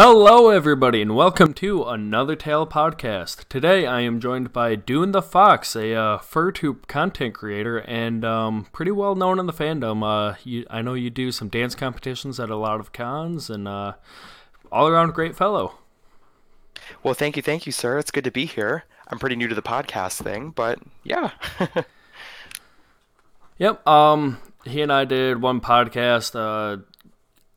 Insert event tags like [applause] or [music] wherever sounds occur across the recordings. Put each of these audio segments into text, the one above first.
Hello, everybody, and welcome to another Tale podcast. Today, I am joined by Dune the Fox, a uh, FurTube content creator and um, pretty well known in the fandom. Uh, you, I know you do some dance competitions at a lot of cons, and uh, all around great fellow. Well, thank you, thank you, sir. It's good to be here. I'm pretty new to the podcast thing, but yeah. [laughs] yep. Um, he and I did one podcast. Uh,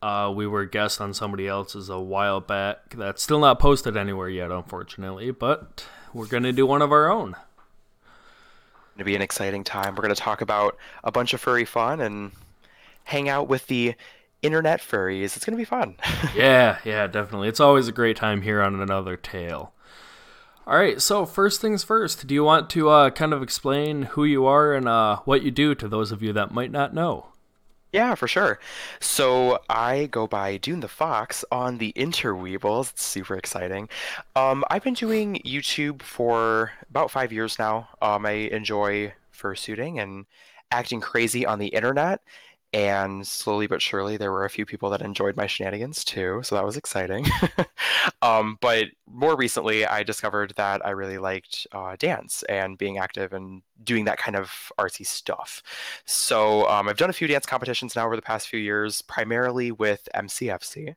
uh, we were guests on somebody else's a while back. That's still not posted anywhere yet, unfortunately, but we're going to do one of our own. It's going to be an exciting time. We're going to talk about a bunch of furry fun and hang out with the internet furries. It's going to be fun. [laughs] yeah, yeah, definitely. It's always a great time here on another tale. All right, so first things first, do you want to uh, kind of explain who you are and uh, what you do to those of you that might not know? Yeah, for sure. So I go by Dune the Fox on the interweebles. It's super exciting. Um, I've been doing YouTube for about five years now. Um, I enjoy fursuiting and acting crazy on the internet and slowly but surely there were a few people that enjoyed my shenanigans too so that was exciting. [laughs] Um, but more recently i discovered that i really liked uh, dance and being active and doing that kind of artsy stuff. So um, i've done a few dance competitions now over the past few years primarily with mcfc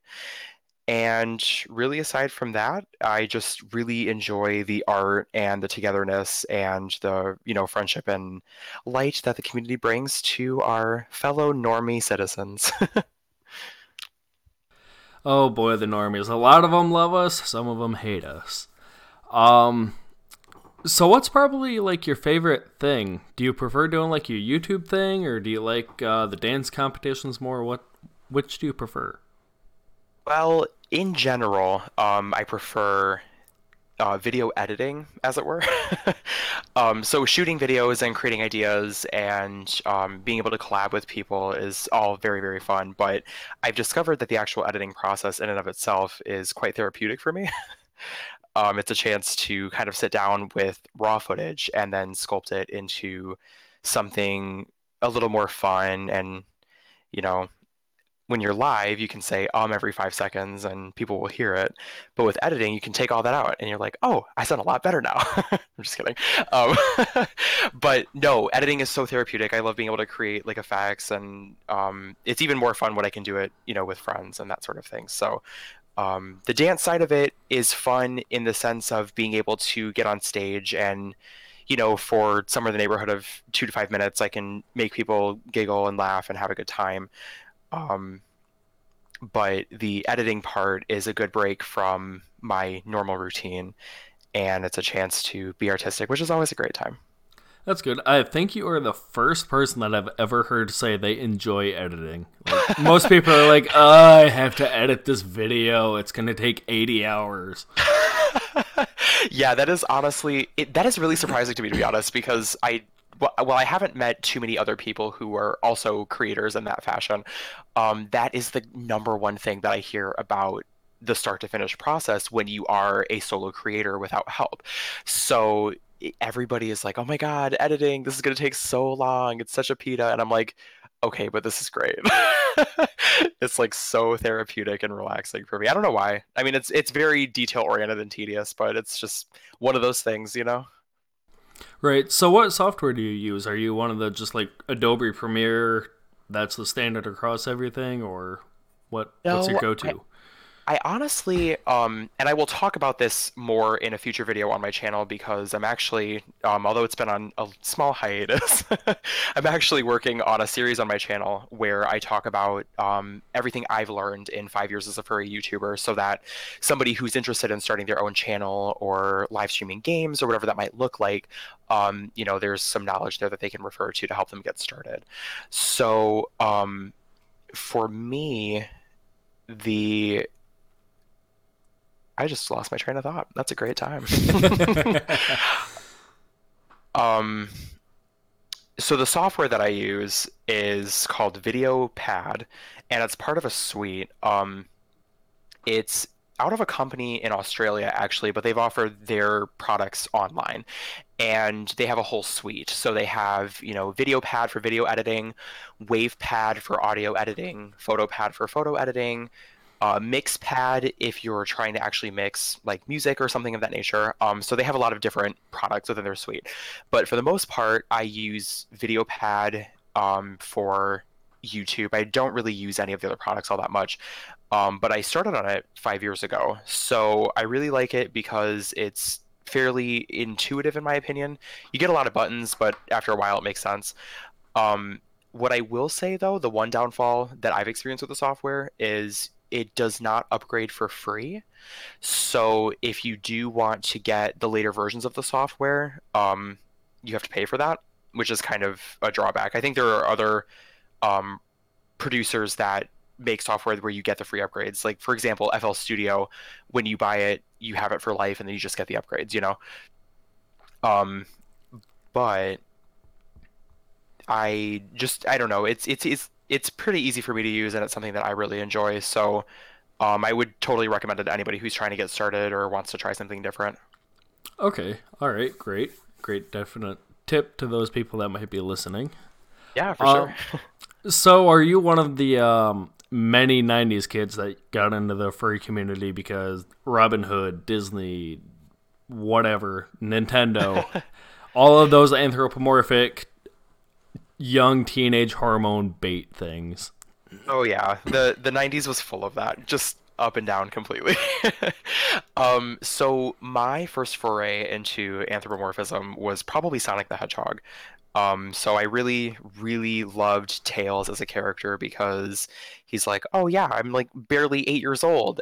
and really, aside from that, I just really enjoy the art and the togetherness and the, you know, friendship and light that the community brings to our fellow normie citizens. [laughs] oh boy, the normies. A lot of them love us, some of them hate us. Um, so what's probably like your favorite thing? Do you prefer doing like your YouTube thing or do you like uh, the dance competitions more? What which do you prefer? Well, in general, um, I prefer uh, video editing, as it were. [laughs] um, so shooting videos and creating ideas and um, being able to collab with people is all very, very fun. But I've discovered that the actual editing process in and of itself is quite therapeutic for me. [laughs] um, it's a chance to kind of sit down with raw footage and then sculpt it into something a little more fun and you know when you're live, you can say um every five seconds and people will hear it. But with editing, you can take all that out and you're like, oh, I sound a lot better now. [laughs] I'm just kidding. Um, [laughs] but no, editing is so therapeutic. I love being able to create like effects and um, it's even more fun when I can do it, you know, with friends and that sort of thing. So um, the dance side of it is fun in the sense of being able to get on stage and you know, for somewhere in the neighborhood of two to five minutes, I can make people giggle and laugh and have a good time. Um, but the editing part is a good break from my normal routine, and it's a chance to be artistic, which is always a great time. That's good. I think you are the first person that I've ever heard say they enjoy editing. Like, most people are like, [laughs] oh, I have to edit this video. It's going to take 80 hours. [laughs] yeah, that is honestly, it, that is really surprising to me, to be honest, because I well, I haven't met too many other people who are also creators in that fashion. Um, that is the number one thing that I hear about the start to finish process when you are a solo creator without help. So everybody is like, "Oh my god, editing! This is going to take so long. It's such a pita," and I'm like, "Okay, but this is great." [laughs] it's like so therapeutic and relaxing for me. I don't know why. I mean, it's it's very detail oriented and tedious, but it's just one of those things, you know. Right. So, what software do you use? Are you one of the just like Adobe Premiere? That's the standard across everything, or what? No, what's your go-to? I honestly, um, and I will talk about this more in a future video on my channel because I'm actually, um, although it's been on a small hiatus, [laughs] I'm actually working on a series on my channel where I talk about um, everything I've learned in five years as a furry YouTuber so that somebody who's interested in starting their own channel or live streaming games or whatever that might look like, um, you know, there's some knowledge there that they can refer to to help them get started. So, um, for me, the I just lost my train of thought. That's a great time. [laughs] [laughs] um, so the software that I use is called VideoPad, and it's part of a suite. Um, it's out of a company in Australia actually, but they've offered their products online, and they have a whole suite. So they have you know VideoPad for video editing, WavePad for audio editing, PhotoPad for photo editing, uh, Mixpad if you're trying to actually mix like music or something of that nature. Um, so they have a lot of different products within their suite. But for the most part, I use VideoPad um, for YouTube. I don't really use any of the other products all that much. Um, but I started on it five years ago. So I really like it because it's fairly intuitive in my opinion. You get a lot of buttons, but after a while it makes sense. Um, what I will say though, the one downfall that I've experienced with the software is it does not upgrade for free. So if you do want to get the later versions of the software, um, you have to pay for that, which is kind of a drawback. I think there are other um, producers that make software where you get the free upgrades. Like for example, FL Studio, when you buy it, you have it for life, and then you just get the upgrades. You know. Um, but I just I don't know. It's it's it's it's pretty easy for me to use, and it's something that I really enjoy. So, um, I would totally recommend it to anybody who's trying to get started or wants to try something different. Okay. All right. Great. Great. Definite tip to those people that might be listening. Yeah, for uh, sure. [laughs] so, are you one of the um, many '90s kids that got into the furry community because Robin Hood, Disney, whatever, Nintendo, [laughs] all of those anthropomorphic young teenage hormone bait things. Oh yeah, the the '90s was full of that, just up and down completely. [laughs] um, so my first foray into anthropomorphism was probably Sonic the Hedgehog. Um, so I really, really loved Tails as a character because he's like, oh yeah, I'm like barely eight years old,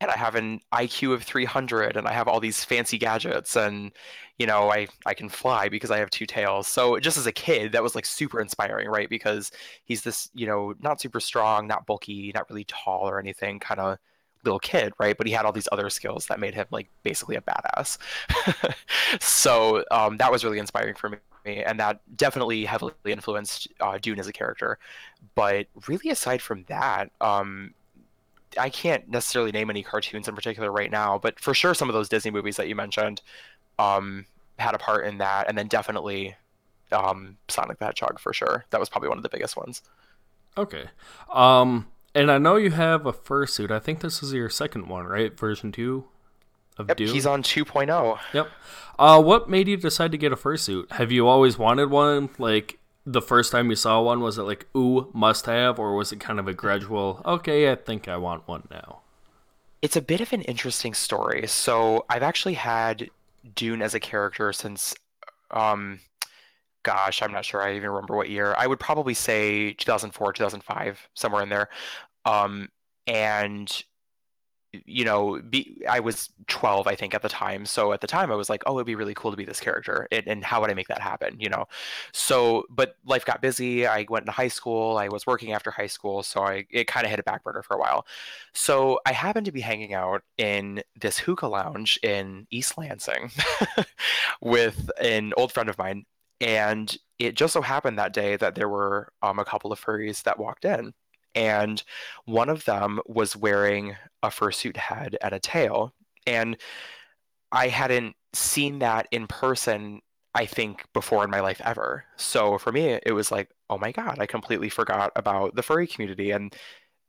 and I have an IQ of 300 and I have all these fancy gadgets and you know I I can fly because I have two tails. So just as a kid that was like super inspiring, right? Because he's this, you know, not super strong, not bulky, not really tall or anything, kind of little kid, right? But he had all these other skills that made him like basically a badass. [laughs] so um, that was really inspiring for me and that definitely heavily influenced uh, Dune as a character. But really, aside from that, um, I can't necessarily name any cartoons in particular right now, but for sure some of those Disney movies that you mentioned um, had a part in that, and then definitely um, Sonic the Hedgehog for sure. That was probably one of the biggest ones. Okay, um, and I know you have a fursuit. I think this is your second one, right? Version two of yep, Dune. He's on 2.0. Yep. Uh, what made you decide to get a fursuit? Have you always wanted one? Like, the first time you saw one, was it like, ooh, must have, or was it kind of a gradual, okay, I think I want one now? It's a bit of an interesting story. So I've actually had Dune as a character since, um, gosh, I'm not sure. I even remember what year. I would probably say 2004, 2005, somewhere in there. Um, and you know, be, I was 12, I think, at the time. So at the time, I was like, oh, it'd be really cool to be this character. And, how would I make that happen? You know? So, but life got busy. I went into high school. I was working after high school. So I, it kind of hit a back burner for a while. So I happened to be hanging out in this hookah lounge in East Lansing [laughs] with an old friend of mine. And it just so happened that day that there were um, a couple of furries that walked in and one of them was wearing a fursuit head and a tail and i hadn't seen that in person i think before in my life ever so for me it was like oh my god i completely forgot about the furry community and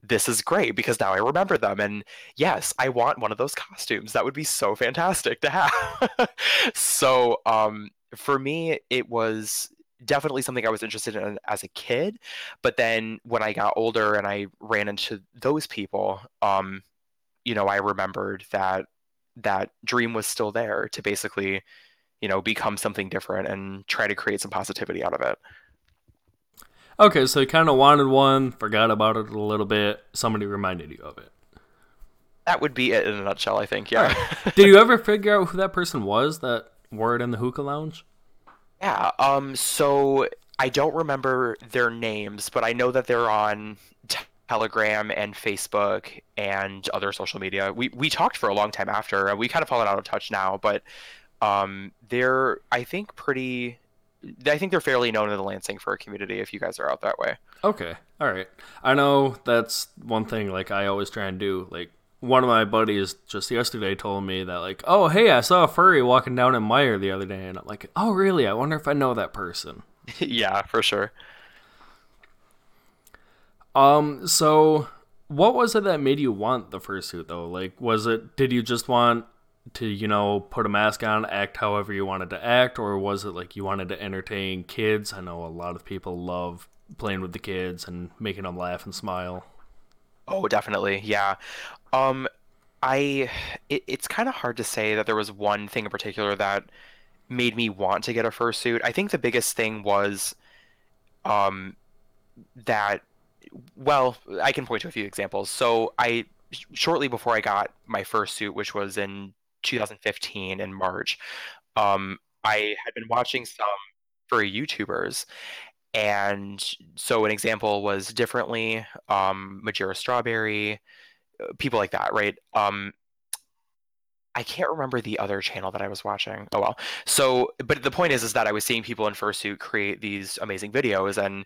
this is great because now I remember them. And yes, I want one of those costumes. That would be so fantastic to have. [laughs] so um, for me, it was definitely something I was interested in as a kid. But then when I got older and I ran into those people, um, you know, I remembered that that dream was still there to basically, you know, become something different and try to create some positivity out of it. Okay, so you kind of wanted one, forgot about it a little bit. Somebody reminded you of it. That would be it in a nutshell, I think. Yeah. Right. Did you ever figure out who that person was that wore it in the hookah lounge? Yeah. Um. So I don't remember their names, but I know that they're on Telegram and Facebook and other social media. We we talked for a long time after. We kind of fallen out of touch now, but um, they're I think pretty. I think they're fairly known in the Lansing fur community. If you guys are out that way. Okay. All right. I know that's one thing. Like I always try and do. Like one of my buddies just yesterday told me that like, oh hey, I saw a furry walking down in Meijer the other day, and I'm like, oh really? I wonder if I know that person. [laughs] yeah, for sure. Um, so what was it that made you want the fursuit though? Like, was it did you just want to you know put a mask on, act however you wanted to act, or was it like you wanted to entertain kids? I know a lot of people love playing with the kids and making them laugh and smile. Oh, definitely. Yeah. Um, I it, it's kind of hard to say that there was one thing in particular that made me want to get a fursuit. I think the biggest thing was um that well, I can point to a few examples. So I shortly before I got my first suit, which was in 2015 in March, um, I had been watching some furry YouTubers, and so an example was differently um, Majira Strawberry, people like that, right? Um, I can't remember the other channel that I was watching. Oh well. So, but the point is, is that I was seeing people in fursuit create these amazing videos, and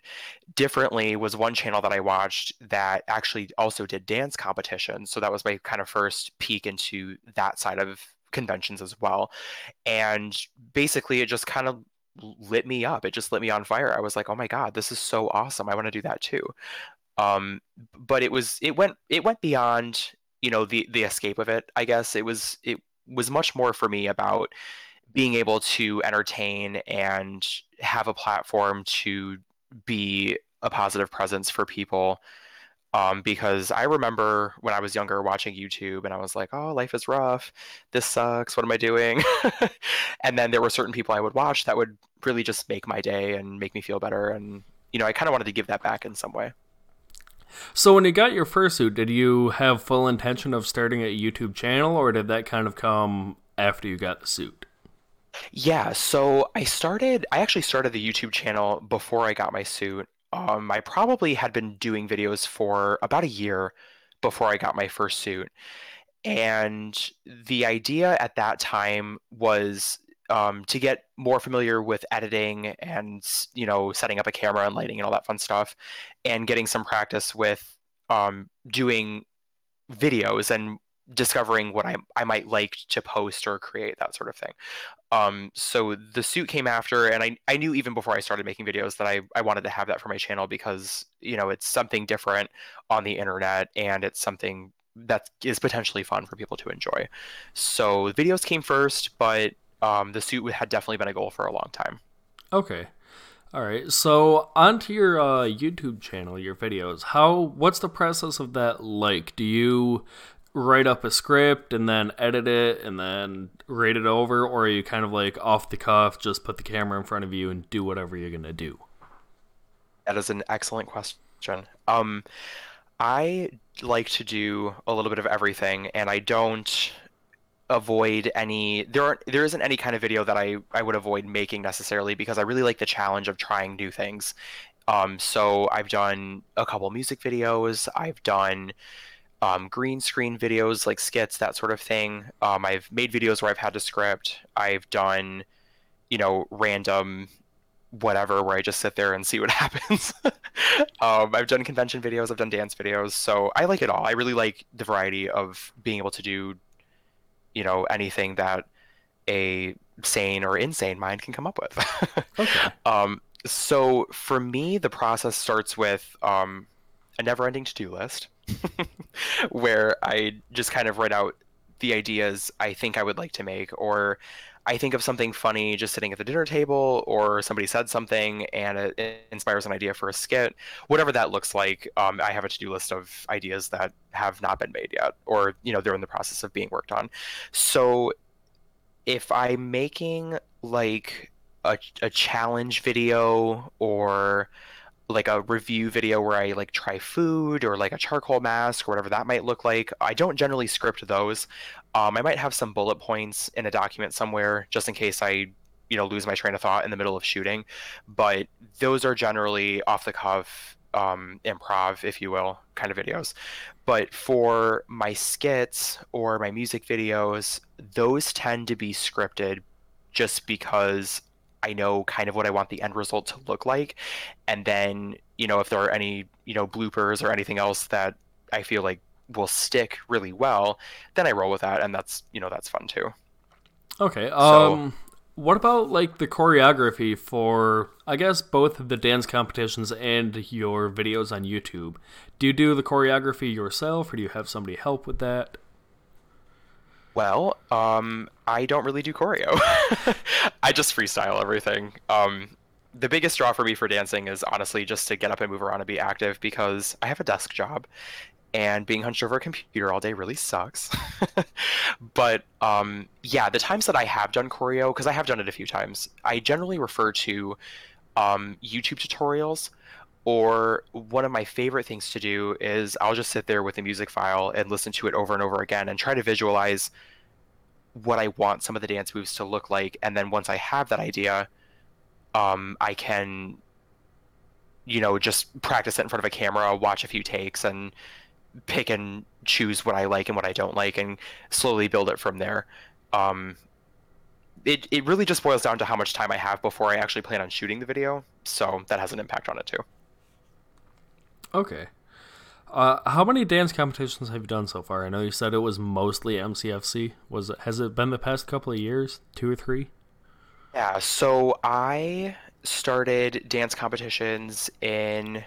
differently was one channel that I watched that actually also did dance competitions. So that was my kind of first peek into that side of conventions as well. And basically, it just kind of lit me up. It just lit me on fire. I was like, oh my god, this is so awesome. I want to do that too. Um, but it was it went it went beyond you know the the escape of it i guess it was it was much more for me about being able to entertain and have a platform to be a positive presence for people um, because I remember when I was younger watching YouTube and I was like, oh, life is rough. This sucks. What am I doing? [laughs] and then there were certain people I would watch that would really just make my day and make me feel better. And, you know, I kind of wanted to give that back in some way. So when you got your fursuit, did you have full intention of starting a YouTube channel, or did that kind of come after you got the suit? Yeah, so I started. I actually started the YouTube channel before I got my suit. Um, I probably had been doing videos for about a year before I got my first suit, and the idea at that time was um, to get more familiar with editing and you know setting up a camera and lighting and all that fun stuff and getting some practice with um, doing videos and discovering what I, I might like to post or create that sort of thing. Um, so the suit came after and I, I knew even before i started making videos that I, I wanted to have that for my channel because you know it's something different on the internet and it's something that is potentially fun for people to enjoy. So videos came first but um, the suit had definitely been a goal for a long time. Okay. All right. So onto your uh, YouTube channel, your videos. How? What's the process of that like? Do you write up a script and then edit it and then rate it over, or are you kind of like off the cuff, just put the camera in front of you and do whatever you're gonna do? That is an excellent question. Um, I like to do a little bit of everything, and I don't avoid any there aren't there isn't any kind of video that I I would avoid making necessarily because I really like the challenge of trying new things. Um, so I've done a couple music videos. I've done um, green screen videos like skits, that sort of thing. Um, I've made videos where I've had to script. I've done, you know, random whatever where I just sit there and see what [laughs] happens. um, I've done convention videos. I've done dance videos. So I like it all. I really like the variety of being able to do you know anything that a sane or insane mind can come up with. [laughs] okay. Um, so for me, the process starts with um, a never-ending to-do list, [laughs] where I just kind of write out the ideas I think I would like to make, or I think of something funny just sitting at the dinner table, or somebody said something and it, inspires an idea for a skit. Whatever that looks like, um, I have a to-do list of ideas that have not been made yet, or you know they're in the process of being worked on. So if I'm making like a, a challenge video or like a review video where I like try food or like a charcoal mask or whatever that might look like. I don't generally script those. Um, I might have some bullet points in a document somewhere just in case I, you know, lose my train of thought in the middle of shooting. But those are generally off the cuff, um, improv, if you will, kind of videos. But for my skits or my music videos, those tend to be scripted just because I know kind of what I want the end result to look like. And then, you know, if there are any, you know, bloopers or anything else that I feel like will stick really well, then I roll with that and that's, you know, that's fun too. Okay. Um so, what about like the choreography for I guess both the dance competitions and your videos on YouTube. Do you do the choreography yourself, or do you have somebody help with that? Well, um, I don't really do choreo. [laughs] I just freestyle everything. Um, the biggest draw for me for dancing is honestly just to get up and move around and be active because I have a desk job and being hunched over a computer all day really sucks. [laughs] but um, yeah, the times that I have done choreo, because I have done it a few times, I generally refer to um, YouTube tutorials. Or one of my favorite things to do is I'll just sit there with a music file and listen to it over and over again and try to visualize what I want some of the dance moves to look like. And then once I have that idea, um, I can, you know, just practice it in front of a camera, watch a few takes, and pick and choose what I like and what I don't like, and slowly build it from there. Um, it it really just boils down to how much time I have before I actually plan on shooting the video, so that has an impact on it too. Okay. Uh, how many dance competitions have you done so far? I know you said it was mostly MCFC. Was it? Has it been the past couple of years, two or three? Yeah. So I started dance competitions in.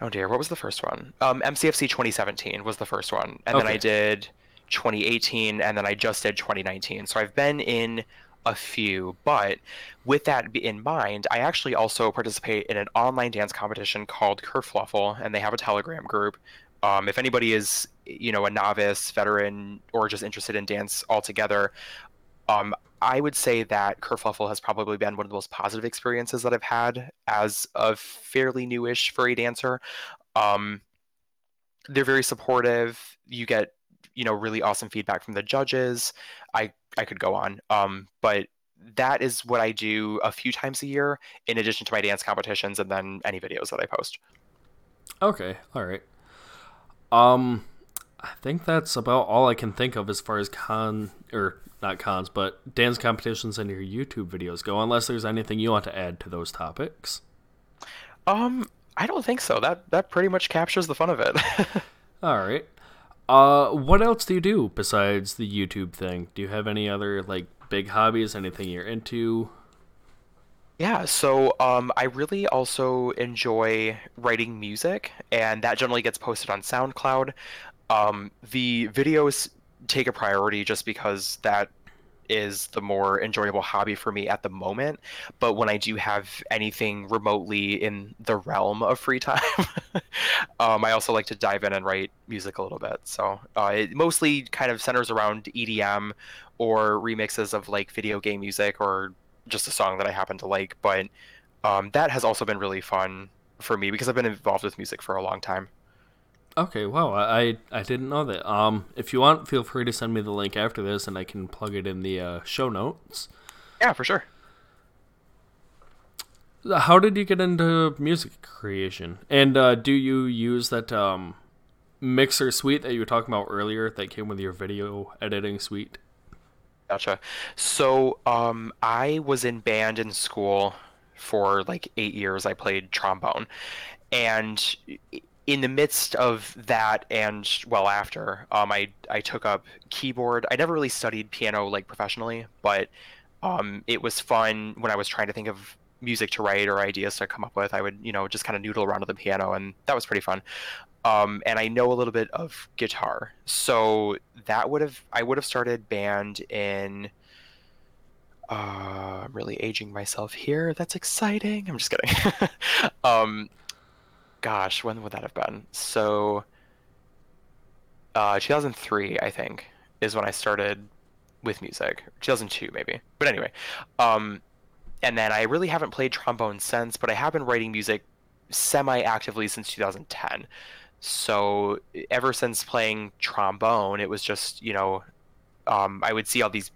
Oh dear, what was the first one? Um, MCFC 2017 was the first one, and then I did 2018, and then I just did 2019. So I've been in a few, but with that in mind, I actually also participate in an online dance competition called Kerfluffle, and they have a Telegram group. Um, if anybody is, you know, a novice, veteran, or just interested in dance altogether, um, I would say that Kerfluffle has probably been one of the most positive experiences that I've had as a fairly newish furry dancer. Um, they're very supportive. You get, you know, really awesome feedback from the judges. I I could go on, um, but that is what I do a few times a year, in addition to my dance competitions and then any videos that I post. Okay, all right. Um, I think that's about all I can think of as far as con or not cons, but dance competitions and your YouTube videos go. Unless there's anything you want to add to those topics. Um, I don't think so. That that pretty much captures the fun of it. [laughs] All right. Uh, what else do you do besides the YouTube thing? Do you have any other like big hobbies? Anything you're into? Yeah, so um, I really also enjoy writing music, and that generally gets posted on SoundCloud. Um, the videos take a priority just because that is the more enjoyable hobby for me at the moment. But when I do have anything remotely in the realm of free time, [laughs] um, I also like to dive in and write music a little bit. So uh, it mostly kind of centers around EDM or remixes of like video game music or just a song that I happen to like. But um, that has also been really fun for me because I've been involved with music for a long time. Okay, wow, I I didn't know that. Um, if you want, feel free to send me the link after this, and I can plug it in the uh, show notes. Yeah, for sure. How did you get into music creation? And uh, do you use that um, mixer suite that you were talking about earlier that came with your video editing suite? Gotcha. So, um, I was in band in school for like eight years. I played trombone, and in the midst of that, and well after, um, I I took up keyboard. I never really studied piano like professionally, but um, it was fun when I was trying to think of music to write or ideas to come up with. I would, you know, just kind of noodle around with the piano, and that was pretty fun. Um, and I know a little bit of guitar, so that would have I would have started band in. Uh, I'm really aging myself here. That's exciting. I'm just kidding. [laughs] gosh, when would that have been? So, uh, 2003, I think, is when I started with music. 2002, maybe. But anyway, um, and then I really haven't played trombone since, but I have been writing music semi-actively since 2010. So ever since playing trombone, it was just, you know, um, I would see all these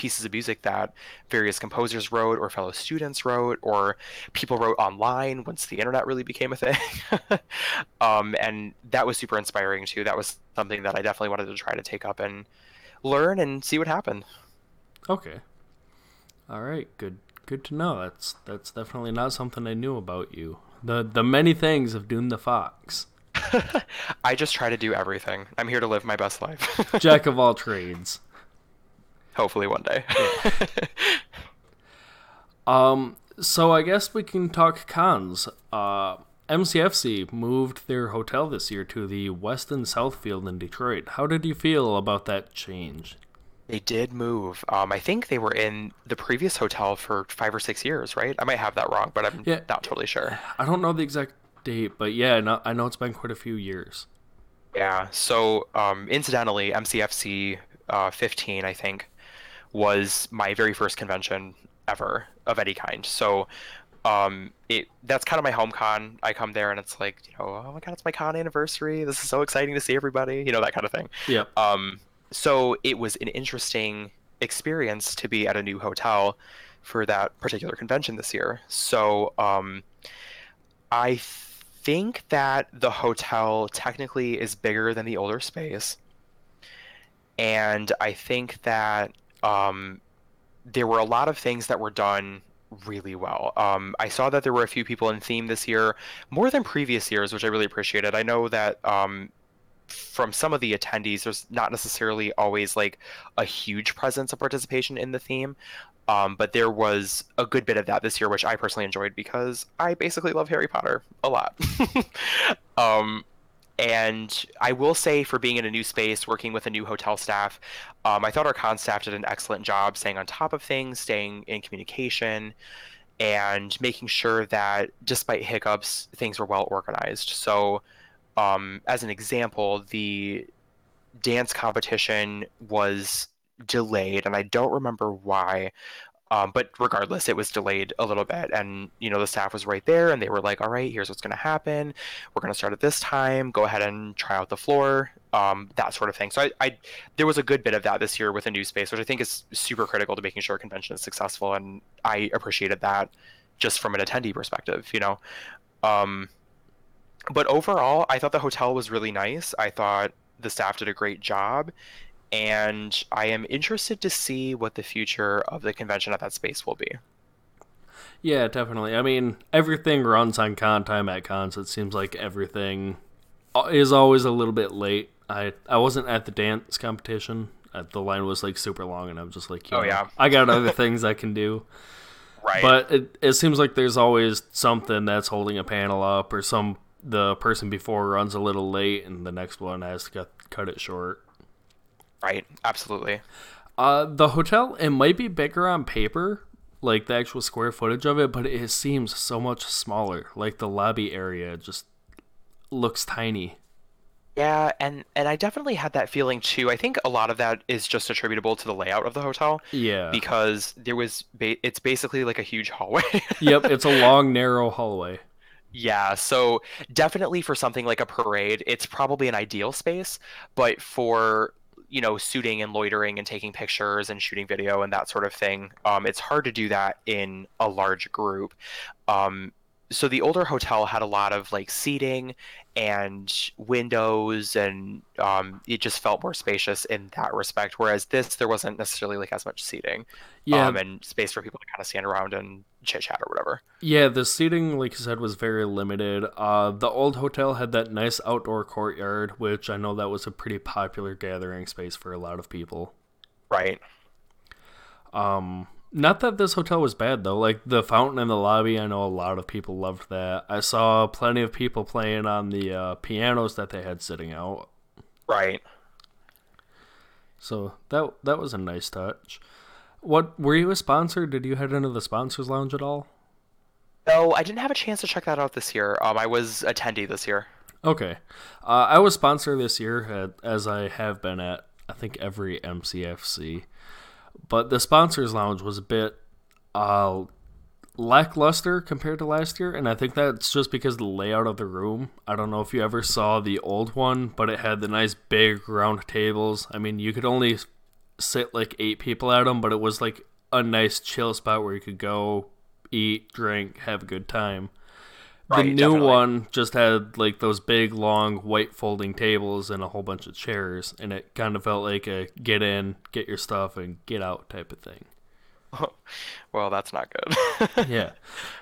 pieces of music that various composers wrote or fellow students wrote or people wrote online once the internet really became a thing. [laughs] um, and that was super inspiring too. That was something that I definitely wanted to try to take up and learn and see what happened. Okay. All right. Good. Good to know. That's that's definitely not something I knew about you. The the many things of Doom the Fox, [laughs] I just try to do everything. I'm here to live my best life. [laughs] jack of all trades. Hopefully one day. Um. So I guess we can talk cons. Uh, MCFC moved their hotel this year to the Westin Southfield in Detroit. How did you feel about that change? They did move. Um, I think they were in the previous hotel for five or six years, right? I might have that wrong, but I'm Yeah. not totally sure. I don't know the exact date, but yeah, I know, I know it's been quite a few years. Yeah. So, um, incidentally, MCFC uh, 15, I think, was my very first convention ever of any kind. So, um, it that's kind of my home con. I come there and it's like, you know, oh my god, it's my con anniversary. This is so exciting to see everybody. You know that kind of thing. Yep. Um, so it was an interesting experience to be at a new hotel for that particular convention this year. So um, I think that the hotel technically is bigger than the older space, and I think that um, there were a lot of things that were done really well. Um, I saw that there were a few people in theme this year, more than previous years, which I really appreciated. I know that um, from some of the attendees, there's not necessarily always like a huge presence of participation in the theme. Um, but there was a good bit of that this year, which I personally enjoyed because I basically love Harry Potter a lot. [laughs] um, and I will say, for being in a new space, working with a new hotel staff, um, I thought our con staff did an excellent job staying on top of things, staying in communication, and making sure that despite hiccups, things were well organized. So, um, as an example, the dance competition was delayed, and I don't remember why. Um, but regardless, it was delayed a little bit, and you know the staff was right there, and they were like, "All right, here's what's going to happen. We're going to start at this time. Go ahead and try out the floor, um, that sort of thing." So I, I, there was a good bit of that this year with a new space, which I think is super critical to making sure a convention is successful, and I appreciated that just from an attendee perspective, you know. Um, but overall, I thought the hotel was really nice. I thought the staff did a great job, and I am interested to see what the future of the convention at that space will be. Yeah, definitely. I mean, everything runs on con time at cons. It seems like everything is always a little bit late. I I wasn't at the dance competition. Uh, The line was like super long, and I'm just like, you Oh, know, yeah. I got other things I can do. [laughs] Right. But it it seems like there's always something that's holding a panel up, or some the person before runs a little late, and the next one has to cut cut it short. Right. Absolutely. Uh, the hotel it might be bigger on paper, like the actual square footage of it, but it seems so much smaller. Like the lobby area just looks tiny. Yeah, and and I definitely had that feeling too. I think a lot of that is just attributable to the layout of the hotel Yeah. because there was ba- it's basically like a huge hallway. [laughs] yep, it's a long, narrow hallway. Yeah, so definitely for something like a parade, it's probably an ideal space, but for, you know, suiting and loitering and taking pictures and shooting video and that sort of thing, um, it's hard to do that in a large group. Um, so the older hotel had a lot of like seating and windows and um, it just felt more spacious in that respect whereas this there wasn't necessarily like as much seating Yeah, um, and space for people to kind of stand around and chit chat or whatever yeah. The seating, like you said, was very limited. Uh, the old hotel had that nice outdoor courtyard, which I know that was a pretty popular gathering space for a lot of people. right Um, not that this hotel was bad though. Like the fountain in the lobby, I know a lot of people loved that. I saw plenty of people playing on the uh, pianos that they had sitting out. right So that that was a nice touch. What were you a sponsor? Did you head into the sponsors lounge at all? No, I didn't have a chance to check that out this year. Um, I was attendee this year. Okay, uh, I was sponsor this year, at, as I have been at I think every MCFC. But the sponsors lounge was a bit uh, lackluster compared to last year, and I think that's just because the layout of the room. I don't know if you ever saw the old one, but it had the nice big round tables. I mean, you could only sit like eight people at them, but it was like a nice chill spot where you could go eat, drink, have a good time. The Right, new definitely. one just had like those big, long, white folding tables and a whole bunch of chairs, and it kind of felt like a get in, get your stuff, and get out type of thing. [laughs] well, that's not good. [laughs] yeah.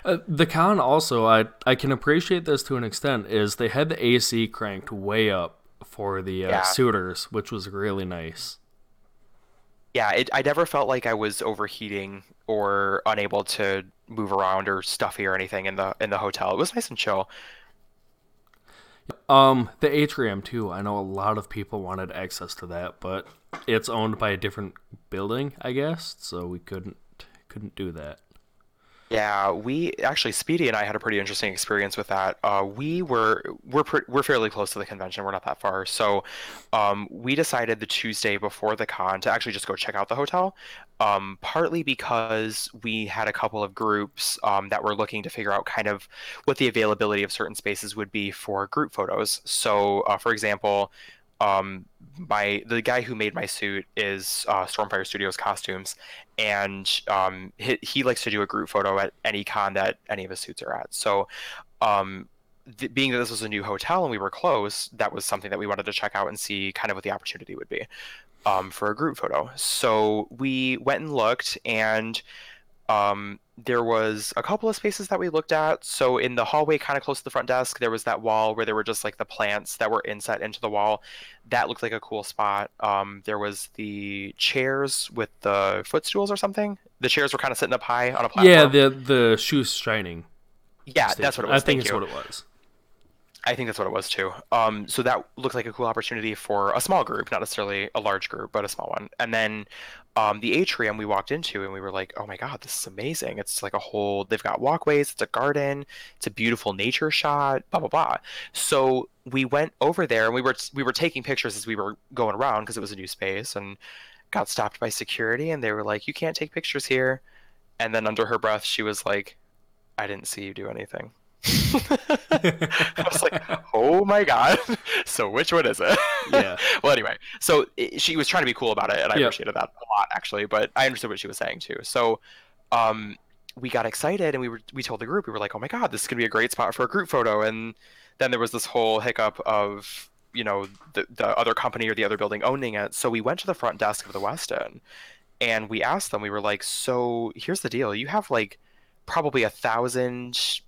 Uh, the con also, I I can appreciate this to an extent, is they had the AC cranked way up for the uh, Yeah. suitors, which was really nice. yeah, it, I never felt like I was overheating or unable to move around or stuffy or anything in the in the hotel. It was nice and chill. Um, the atrium too. I know a lot of people wanted access to that, but it's owned by a different building, I guess, so we couldn't couldn't do that. Yeah, we actually Speedy and I had a pretty interesting experience with that. Uh, we were we're pre- we're fairly close to the convention. We're not that far, so um, we decided the Tuesday before the con to actually just go check out the hotel. Um, partly because we had a couple of groups um, that were looking to figure out kind of what the availability of certain spaces would be for group photos. So, uh, for example, um, my the guy who made my suit is uh, Stormfire Studios costumes, and um, he, he likes to do a group photo at any con that any of his suits are at. So, um, th- being that this was a new hotel and we were close, that was something that we wanted to check out and see kind of what the opportunity would be um, for a group photo. So we went and looked, and um, there was a couple of spaces that we looked at. So in the hallway, kind of close to the front desk, there was that wall where there were just like the plants that were inset into the wall. That looked like a cool spot. Um, there was the chairs with the footstools or something. The chairs were kind of sitting up high on a platform. Yeah, the the shoes shining. yeah, that's what it was. I think Thank that's you. what it was. I think that's what it was too. Um, so that looked like a cool opportunity for a small group, not necessarily a large group, but a small one. And then um, the atrium we walked into, and we were like, "Oh my god, this is amazing! It's like a whole. They've got walkways. It's a garden. It's a beautiful nature shot. Blah blah blah." So we went over there, and we were we were taking pictures as we were going around because it was a new space, and got stopped by security, and they were like, "You can't take pictures here." And then under her breath, she was like, "I didn't see you do anything." [laughs] I was like, oh my god. [laughs] So which one is it? Yeah. [laughs] well, anyway, so i she was trying to be cool about it, and I Yeah. appreciated that a lot actually. But I understood what she was saying too. So, um, we got excited, and we were we told the group we were like, oh my god, this is gonna be a great spot for a group photo. And then there was this whole hiccup of you know the the other company or the other building owning it. So we went to the front desk of the Westin, and we asked them. We were like, so here's the deal. You have like probably a thousand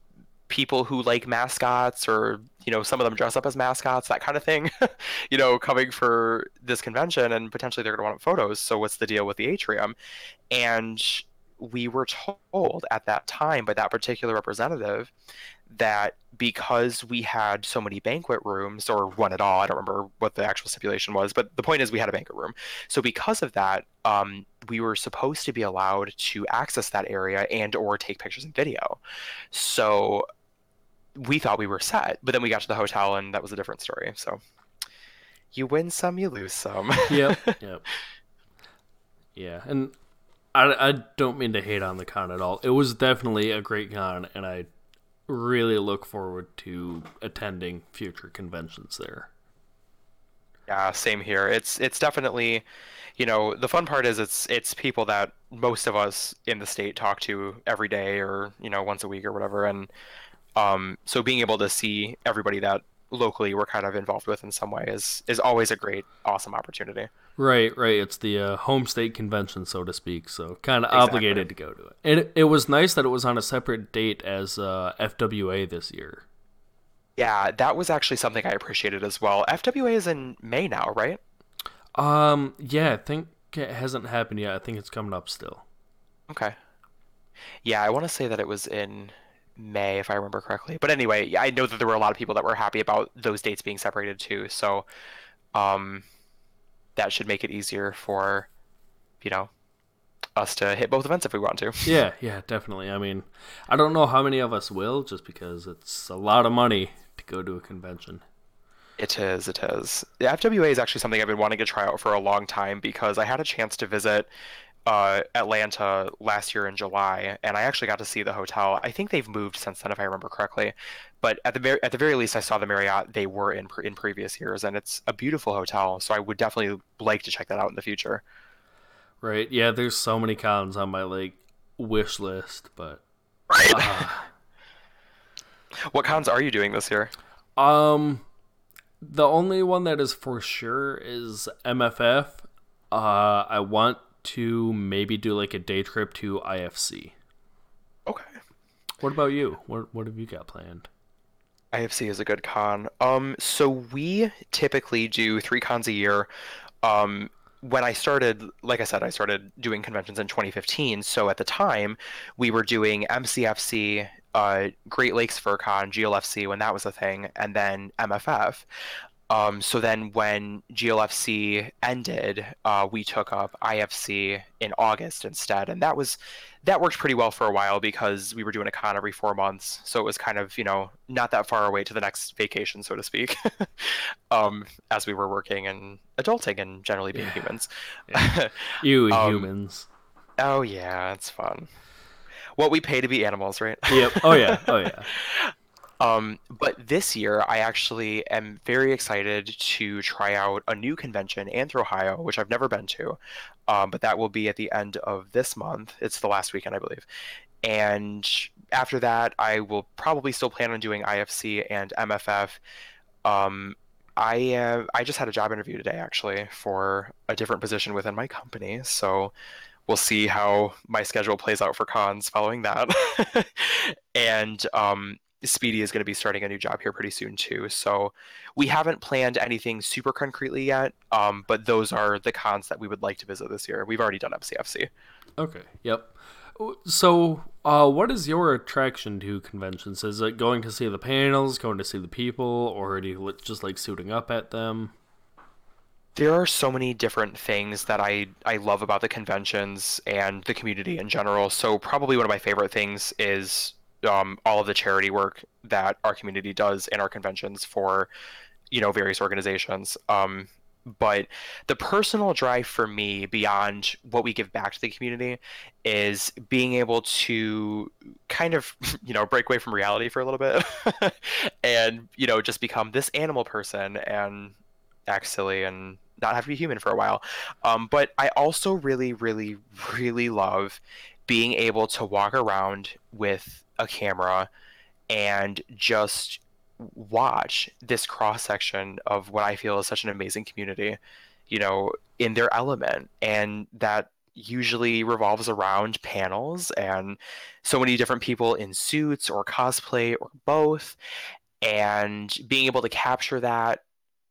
people who like mascots or you know some of them dress up as mascots that kind of thing [laughs] you know coming for this convention and potentially they're going to want photos so what's the deal with the atrium? And we were told at that time by that particular representative that because we had so many banquet rooms or one at all i don't remember what the actual stipulation was but the point is we had a banquet room. So because of that um, we were supposed to be allowed to access that area and or take pictures and video. So we thought we were set, but then we got to the hotel and that was a different story. So you win some, you lose some. [laughs] Yep. Yep. Yeah, and I, I don't mean to hate on the con at all. It was definitely a great con, and I really look forward to attending future conventions there. yeah, same here. It's it's definitely, you know, the fun part is it's it's people that most of us in the state talk to every day or you know once a week or whatever, and um, so being able to see everybody that locally we're kind of involved with in some way is is always a great, awesome opportunity. Right, right. It's the uh, home state convention, so to speak. So kind of Exactly. obligated to go to it. And it, it was nice that it was on a separate date as uh, FWA this year. Yeah, that was actually something I appreciated as well. FWA is in May now, right? Um, yeah, I think it hasn't happened yet. I think it's coming up still. Okay. Yeah, I want to say that it was in May, if I remember correctly. But anyway, I know that there were a lot of people that were happy about those dates being separated too. So, um, that should make it easier for, you know, us to hit both events if we want to. [laughs] Yeah, yeah, definitely. I mean, I don't know how many of us will, just because it's a lot of money to go to a convention. It is, it is. The FWA is actually something I've been wanting to try out for a long time because I had a chance to visit uh, Atlanta last year in July, and I actually got to see the hotel. I think they've moved since then, if I remember correctly. But at the at the very least, I saw the Marriott they were in in previous years, and it's a beautiful hotel. So I would definitely like to check that out in the future. Right? Yeah, there's so many cons on my like wish list, but Right. uh, [laughs] what cons are you doing this year? um, the only one that is for sure is MFF. Uh, I want to maybe do like a day trip to IFC. Okay. What about you? What what have you got planned? IFC is a good con. Um, so we typically do three cons a year. Um, when I started, like I said, I started doing conventions in 2015. So at the time, we were doing MCFC, uh, Great Lakes FurCon, GLFC when that was a thing, and then MFF. Um, so then when GLFC ended, uh, we took up IFC in August instead, and that was that worked pretty well for a while because we were doing a con every four months, so it was kind of you know not that far away to the next vacation, so to speak, [laughs] um, as we were working and adulting and generally being Yeah. humans. Yeah. [laughs] You Um, humans. Oh yeah, it's fun. What we pay to be animals, right? Yep. Oh yeah. Oh yeah. [laughs] Um, but this year, I actually am very excited to try out a new convention, Anthro Ohio, which I've never been to. Um, but that will be at the end of this month. It's the last weekend, I believe. And after that, I will probably still plan on doing IFC and MFF. Um, I uh, I just had a job interview today, actually, for a different position within my company. So we'll see how my schedule plays out for cons following that. [laughs] and um, Speedy is going to be starting a new job here pretty soon too. So we haven't planned anything super concretely yet, um, but those are the cons that we would like to visit this year. We've already done MCFC. Okay. Yep. So, uh, what is your attraction to conventions? Is it going to see the panels, going to see the people, or do you just like suiting up at them? There are so many different things that I, I love about the conventions and the community in general. So probably one of my favorite things is um, all of the charity work that our community does in our conventions for, you know, various organizations. Um, but the personal drive for me beyond what we give back to the community is being able to kind of [laughs] you know break away from reality for a little bit [laughs] and you know just become this animal person and act silly and not have to be human for a while um, but i also really really really love being able to walk around with a camera and just watch this cross section of what I feel is such an amazing community, you know, in their element. And that usually revolves around panels and so many different people in suits or cosplay or both. And being able to capture that,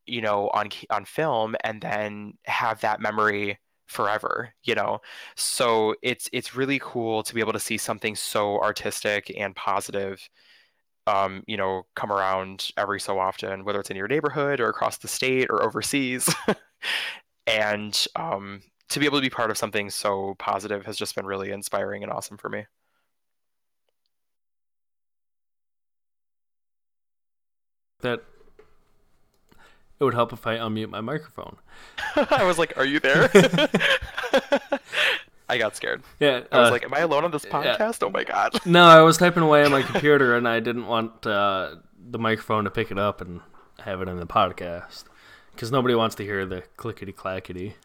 you know, on on film and then have that memory forever you know so it's it's really cool to be able to see something so artistic and positive um, you know, come around every so often, whether it's in your neighborhood or across the state or overseas. [laughs] and um, to be able to be part of something so positive has just been really inspiring and awesome for me. That it would help if I unmute my microphone. [laughs] I was like, "Are you there?" [laughs] I got scared. Yeah. I was uh, like, "Am I alone on this yeah. podcast?" Oh my god. [laughs] no, I was typing away on my computer and I didn't want uh, the microphone to pick it up and have it in the podcast because nobody wants to hear the clickety clackety.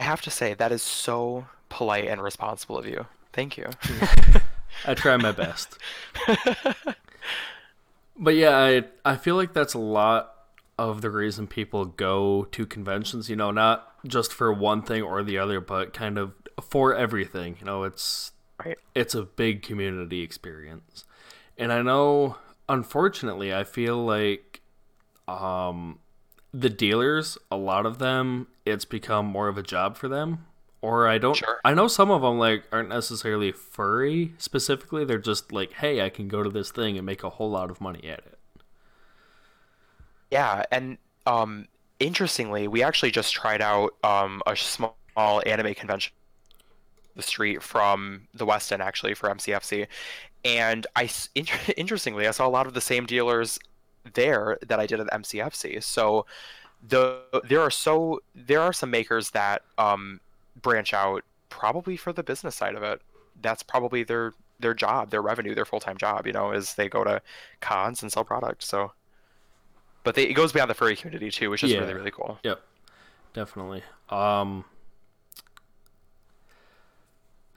I have to say that is so polite and responsible of you. Thank you. I try my best. But yeah, I I feel like that's a lot of the reason people go to conventions, you know, not just for one thing or the other, but kind of for everything. You know, it's Right. it's a big community experience. And I know unfortunately, I feel like um the dealers, a lot of them, it's become more of a job for them. Or I don't. Sure. I know some of them like aren't necessarily furry specifically. They're just like, hey, I can go to this thing and make a whole lot of money at it. Yeah, and um, interestingly, we actually just tried out um, a small anime convention the street from the West End actually for MCFC, and I inter- [laughs] interestingly I saw a lot of the same dealers there that I did at MCFC. So the there are so there are some makers that um, branch out probably for the business side of it. That's probably their their job, their revenue, their full time job. You know, is they go to cons and sell products. So but they, it goes beyond the furry community too, which is Yeah. really really cool. Yep, definitely. Um,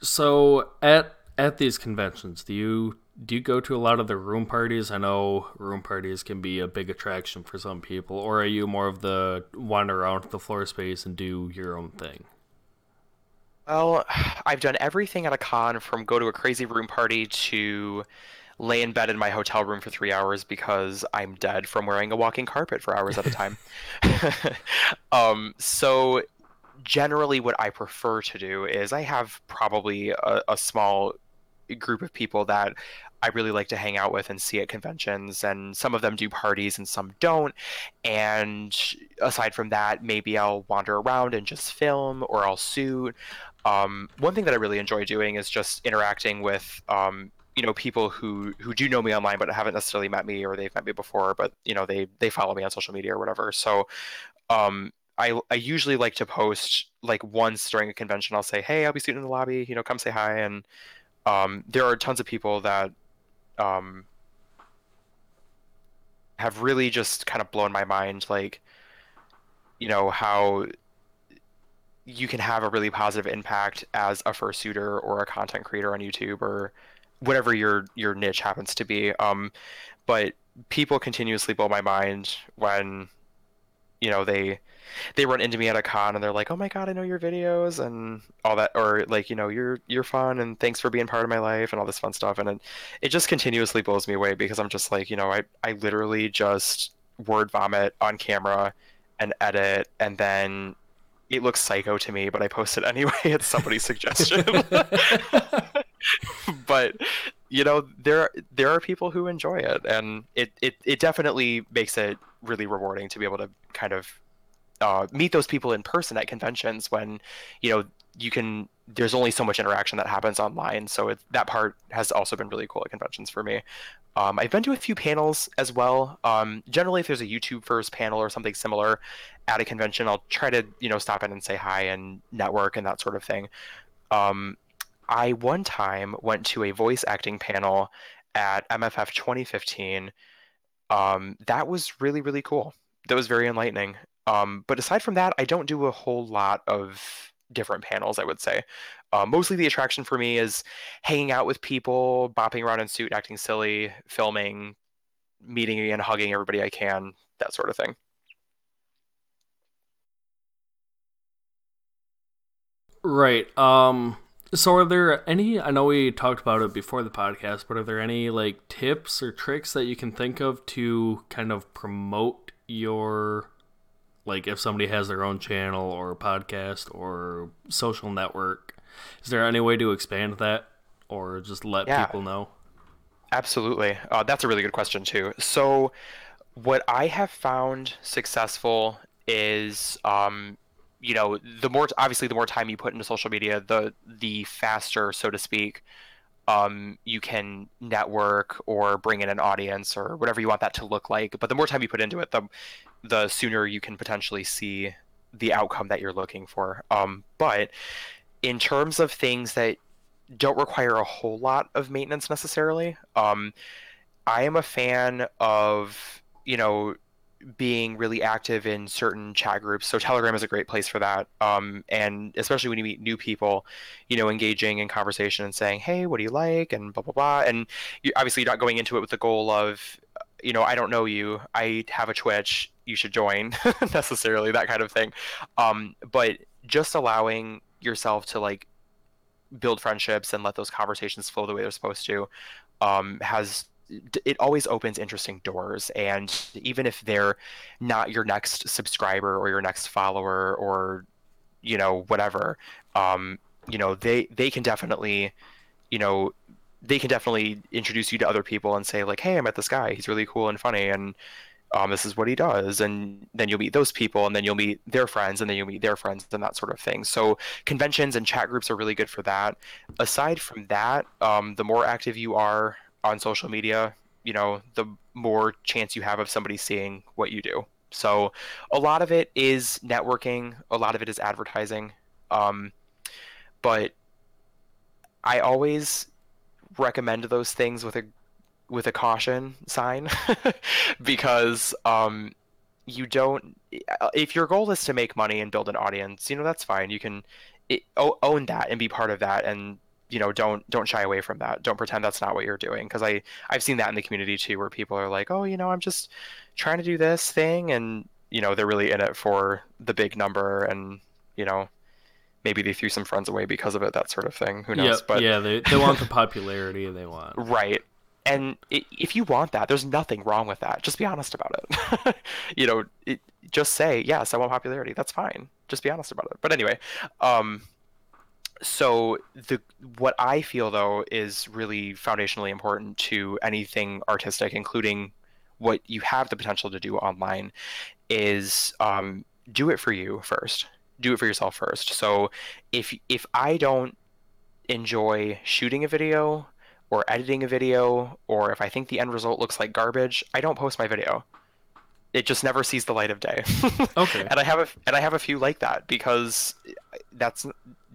so at at these conventions, do you do you go to a lot of the room parties? I know room parties can be a big attraction for some people, or are you more of the wander around the floor space and do your own thing? Well, [sighs] I've done everything at a con from go to a crazy room party to lay in bed in my hotel room for three hours because I'm dead from wearing a walking carpet for hours at a time. [laughs] um, so generally what I prefer to do is I have probably a, a small group of people that I really like to hang out with and see at conventions, and some of them do parties and some don't. And aside from that, maybe I'll wander around and just film or I'll shoot. Um, one thing that I really enjoy doing is just interacting with um, you know people who who do know me online but haven't necessarily met me or they've met me before but you know they they follow me on social media or whatever. So um I, I usually like to post like once during a convention i'll say hey i'll be sitting in the lobby you know come say hi. And um, there are tons of people that um, have really just kind of blown my mind like you know how you can have a really positive impact as a fursuiter or a content creator on youtube or whatever your your niche happens to be um, but people continuously blow my mind when you know they they run into me at a con and they're like, "Oh my god, I know your videos and all that," or like, you know, "You're you're fun and thanks for being part of my life and all this fun stuff." And it, it just continuously blows me away because I'm just like, you know, I I literally just word vomit on camera and edit and then it looks psycho to me, but I post it [laughs] anyway. It's somebody's suggestion. [laughs] [laughs] [laughs] but you know, there there are people who enjoy it, and it, it it definitely makes it really rewarding to be able to kind of uh, meet those people in person at conventions when you know you can there's only so much interaction that happens online. So it, that part has also been really cool at conventions for me. Um, i've been to a few panels as well. Um, generally if there's a youtube furs panel or something similar at a convention i'll try to you know stop in and say hi and network and that sort of thing. Um, i one time went to a voice acting panel at mff 2015 um, that was really really cool that was very enlightening um, but aside from that, I don't do a whole lot of different panels, I would say. Uh, mostly the attraction for me is hanging out with people, bopping around in suit, acting silly, filming, meeting and hugging everybody I can, that sort of thing. Right. Um so are there any I know we talked about it before the podcast, but are there any like tips or tricks that you can think of to kind of promote your like if somebody has their own channel or podcast or social network, is there any way to expand that or just let yeah, people know? Absolutely. Uh, that's a really good question too. So, what I have found successful is, um, you know, the more obviously the more time you put into social media, the the faster, so to speak, um, you can network or bring in an audience or whatever you want that to look like. But the more time you put into it, the the sooner you can potentially see the outcome that you're looking for. Um, but in terms of things that don't require a whole lot of maintenance necessarily, um, I am a fan of you know being really active in certain chat groups. So Telegram is a great place for that. Um, and especially when you meet new people, you know, engaging in conversation and saying, "Hey, what do you like?" and blah blah blah. And you, obviously, you're not going into it with the goal of, you know, I don't know you. I have a Twitch you should join [laughs] necessarily that kind of thing um, but just allowing yourself to like build friendships and let those conversations flow the way they're supposed to um, has it always opens interesting doors and even if they're not your next subscriber or your next follower or you know whatever um, you know they they can definitely you know they can definitely introduce you to other people and say like hey i met this guy. He's really cool and funny and um, this is what he does. And then you'll meet those people and then you'll meet their friends and then you'll meet their friends and that sort of thing. So conventions and chat groups are really good for that. Aside from that um, the more active you are on social media you know the more chance you have of somebody seeing what you do. So a lot of it is networking a lot of it is advertising um, but i always recommend those things with a with a caution sign [laughs] because um, you don't if your goal is to make money and build an audience you know that's fine. You can it, own that and be part of that and you know don't don't shy away from that don't pretend that's not what you're doing because i i've seen that in the community too where people are like oh you know i'm just trying to do this thing and you know they're really in it for the big number and you know maybe they threw some friends away because of it that sort of thing who knows but yeah they, they want the popularity they want right and if you want that, there's nothing wrong with that. Just be honest about it. [laughs] you know, it, just say yes, I want popularity. That's fine. Just be honest about it. But anyway, um, so the what I feel though is really foundationally important to anything artistic, including what you have the potential to do online, is um, do it for you first. Do it for yourself first. So if if I don't enjoy shooting a video or editing a video, or if I think the end result looks like garbage, I don't post my video. It just never sees the light of day. [laughs] Okay. and I have a and I have a few like that because that's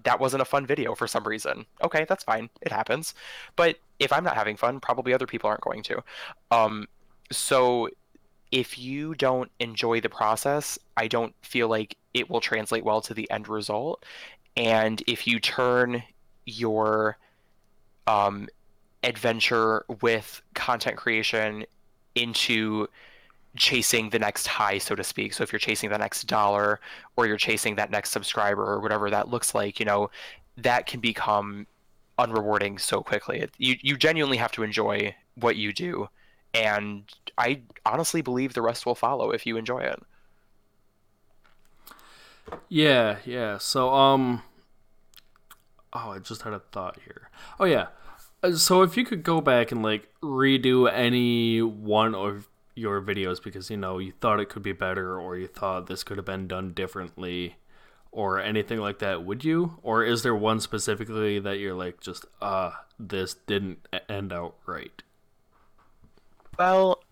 that wasn't a fun video for some reason. Okay, that's fine. It happens. But if I'm not having fun, probably other people aren't going to. Um, so if you don't enjoy the process, I don't feel like it will translate well to the end result. And if you turn your um, adventure with content creation into chasing the next high, so to speak. So if you're chasing the next dollar or you're chasing that next subscriber or whatever that looks like, you know, that can become unrewarding so quickly. You you genuinely have to enjoy what you do, and I honestly believe the rest will follow if you enjoy it. Yeah, yeah. So um Oh, I just had a thought here. Oh yeah. Uh, So if you could go back and like redo any one of your videos because you know you thought it could be better or you thought this could have been done differently or anything like that, would you? Or is there one specifically that you're like just uh this didn't end out right? Well,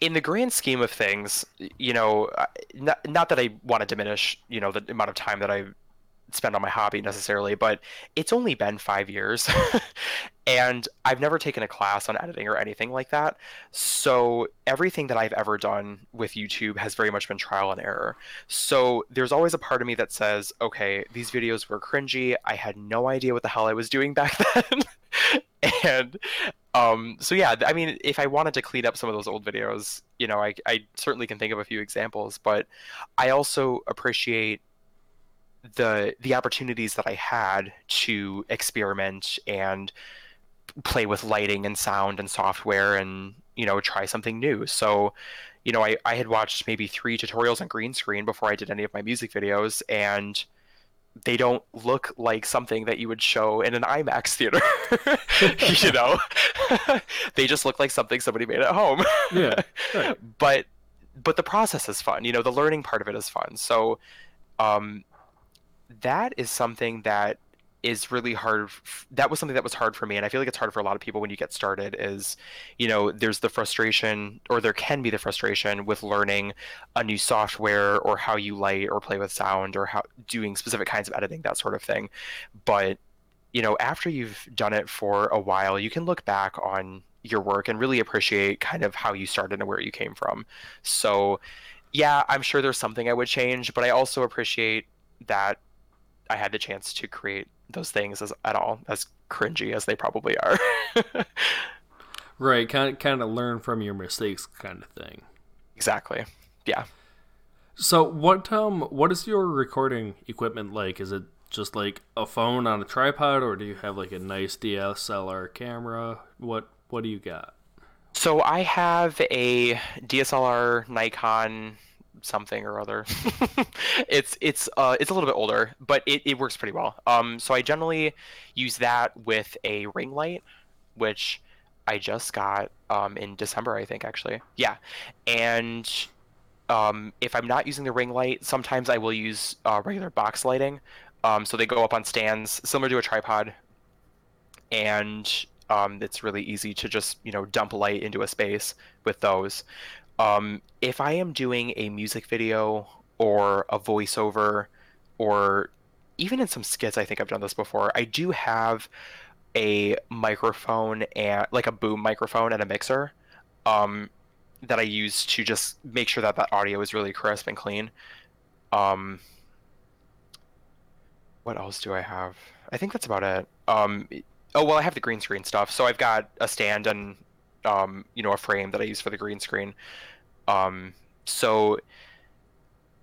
in the grand scheme of things, you know, not, not that I want to diminish, you know, the amount of time that I spend on my hobby necessarily, but it's only been five years. [laughs] and I've never taken a class on editing or anything like that. So everything that I've ever done with YouTube has very much been trial and error. So there's always a part of me that says, okay, these videos were cringy. I had no idea what the hell I was doing [laughs] back then. and um, so yeah, I mean, if I wanted to clean up some of those old videos, you know, I, I certainly can think of a few examples, but I also appreciate the the opportunities that I had to experiment and play with lighting and sound and software and you know try something new. So, you know, I, I had watched maybe three tutorials on green screen before I did any of my music videos and they don't look like something that you would show in an IMAX theater. [laughs] you know? [laughs] they just look like something somebody made at home. Yeah. Right. [laughs] but but the process is fun. You know, the learning part of it is fun. So um that is something that is really hard that was something that was hard for me and i feel like it's hard for a lot of people when you get started is you know there's the frustration or there can be the frustration with learning a new software or how you light or play with sound or how doing specific kinds of editing that sort of thing. But you know after you've done it for a while you can look back on your work and really appreciate kind of how you started and where you came from. So yeah i'm sure there's something i would change but i also appreciate that I had the chance to create those things as at all as cringy as they probably are. [laughs] Right, kind of, kind of learn from your mistakes kind of thing. exactly. Yeah. So what um what is your recording equipment like? Is it just like a phone on a tripod or do you have like a nice DSLR camera? What what do you got? So I have a DSLR Nikon something or other. [laughs] it's it's uh it's a little bit older, but it, it works pretty well. Um so I generally use that with a ring light, which I just got um in December, I think actually. Yeah. And um, if I'm not using the ring light, sometimes I will use uh, regular box lighting. Um, so they go up on stands similar to a tripod, and um, it's really easy to just you know dump light into a space with those. Um, if I am doing a music video or a voiceover, or even in some skits, I think I've done this before. I do have a microphone and like a boom microphone and a mixer. Um, that I use to just make sure that that audio is really crisp and clean. Um, what else do I have? I think that's about it. Um, oh well, I have the green screen stuff. So I've got a stand and um, you know a frame that I use for the green screen. Um, so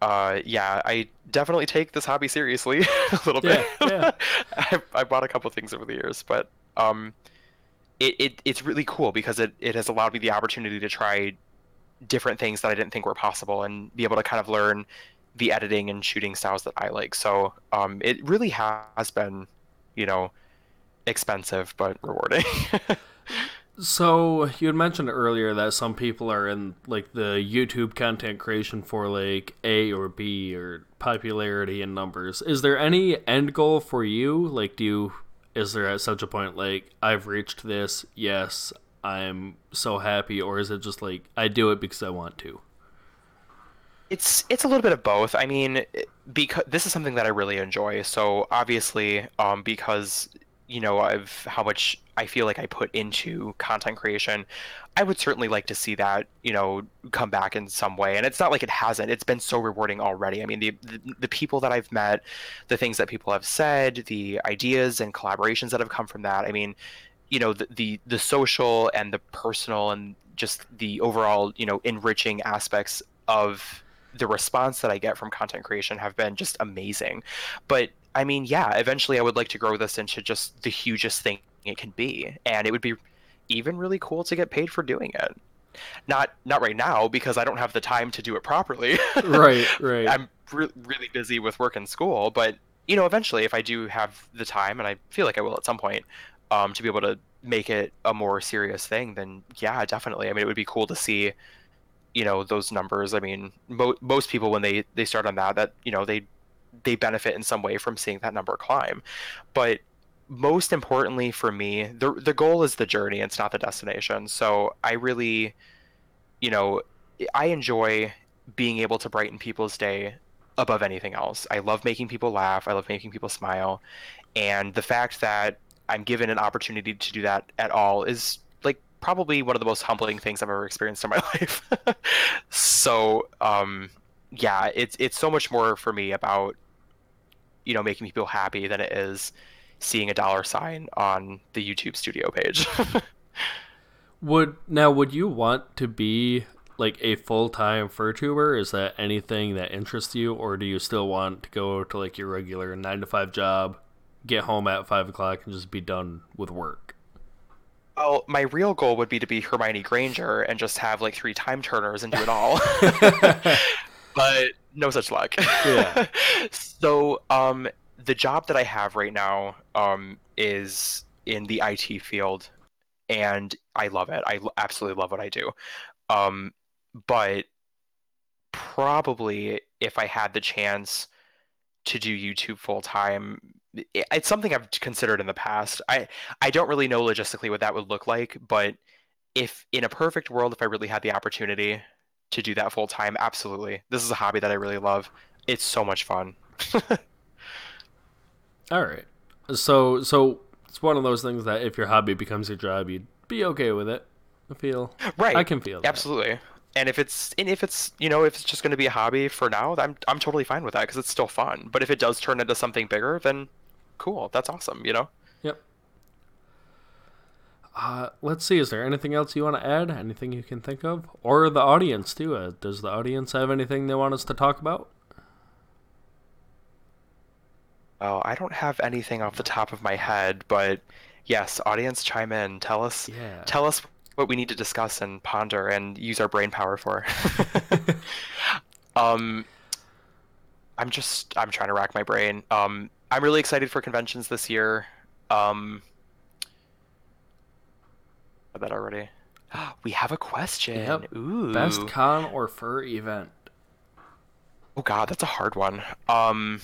uh, yeah, I definitely take this hobby seriously [laughs] a little bit. Yeah, yeah. I, I bought a couple things over the years, but um, it, it it's really cool because it, it has allowed me the opportunity to try different things that I didn't think were possible and be able to kind of learn the editing and shooting styles that I like. So um, it really has been, you know, expensive but rewarding. [laughs] so you had mentioned earlier that some people are in like the YouTube content creation for like A or B or popularity and numbers. Is there any end goal for you? Like, do you is there at such a point like I've reached this? Yes, I'm so happy, or is it just like I do it because I want to? It's it's a little bit of both. I mean, because this is something that I really enjoy. So obviously, um, because you know of how much I feel like I put into content creation, I would certainly like to see that you know come back in some way. And it's not like it hasn't. It's been so rewarding already. I mean, the the, the people that I've met, the things that people have said, the ideas and collaborations that have come from that. I mean, you know, the the, the social and the personal and just the overall you know enriching aspects of the response that I get from content creation have been just amazing. But I mean, yeah, eventually I would like to grow this into just the hugest thing it can be, and it would be even really cool to get paid for doing it. Not not right now because I don't have the time to do it properly. [laughs] right, right. I'm re- really busy with work and school, but you know, eventually if I do have the time, and I feel like I will at some point, um, to be able to make it a more serious thing, then yeah, definitely. I mean, it would be cool to see you know those numbers i mean mo- most people when they they start on that that you know they they benefit in some way from seeing that number climb. But most importantly for me the the goal is the journey it's not the destination. So i really you know i enjoy being able to brighten people's day above anything else. I love making people laugh i love making people smile. And the fact that i'm given an opportunity to do that at all is like probably one of the most humbling things I've ever experienced in my [laughs] life. so, um, yeah, it's it's so much more for me about you know making people happy than it is seeing a dollar sign on the YouTube studio page. [laughs] would now would you want to be like a full-time furtuber is that anything that interests you or do you still want to go to like your regular nine to five job get home at five o'clock and just be done with work well, my real goal would be to be Hermione Granger and just have like three time turners and do it all. [laughs] [laughs] but no such luck. Yeah. [laughs] so, um, the job that I have right now um, is in the IT field, and I love it. I absolutely love what I do. Um, but probably if I had the chance to do YouTube full time, it's something I've considered in the past. I I don't really know logistically what that would look like, but if in a perfect world, if I really had the opportunity to do that full time, absolutely. This is a hobby that I really love. It's so much fun. [laughs] All right. So so it's one of those things that if your hobby becomes your job, you'd be okay with it. I feel right. I can feel that. absolutely. And if it's and if it's you know if it's just going to be a hobby for now, I'm I'm totally fine with that because it's still fun. But if it does turn into something bigger, then cool. That's awesome. You know. Yep. Uh, let's see. Is there anything else you want to add? Anything you can think of, or the audience too? Uh, does the audience have anything they want us to talk about? Oh, I don't have anything off the top of my head, but yes, audience, chime in. Tell us. Yeah. Tell us what we need to discuss and ponder and use our brain power for. [laughs] [laughs] um, I'm just I'm trying to rack my brain. Um, I'm really excited for conventions this year. Um, that already. [gasps] We have a question. Yep. Ooh. Best con or fur event? Oh god, that's a hard one. Um,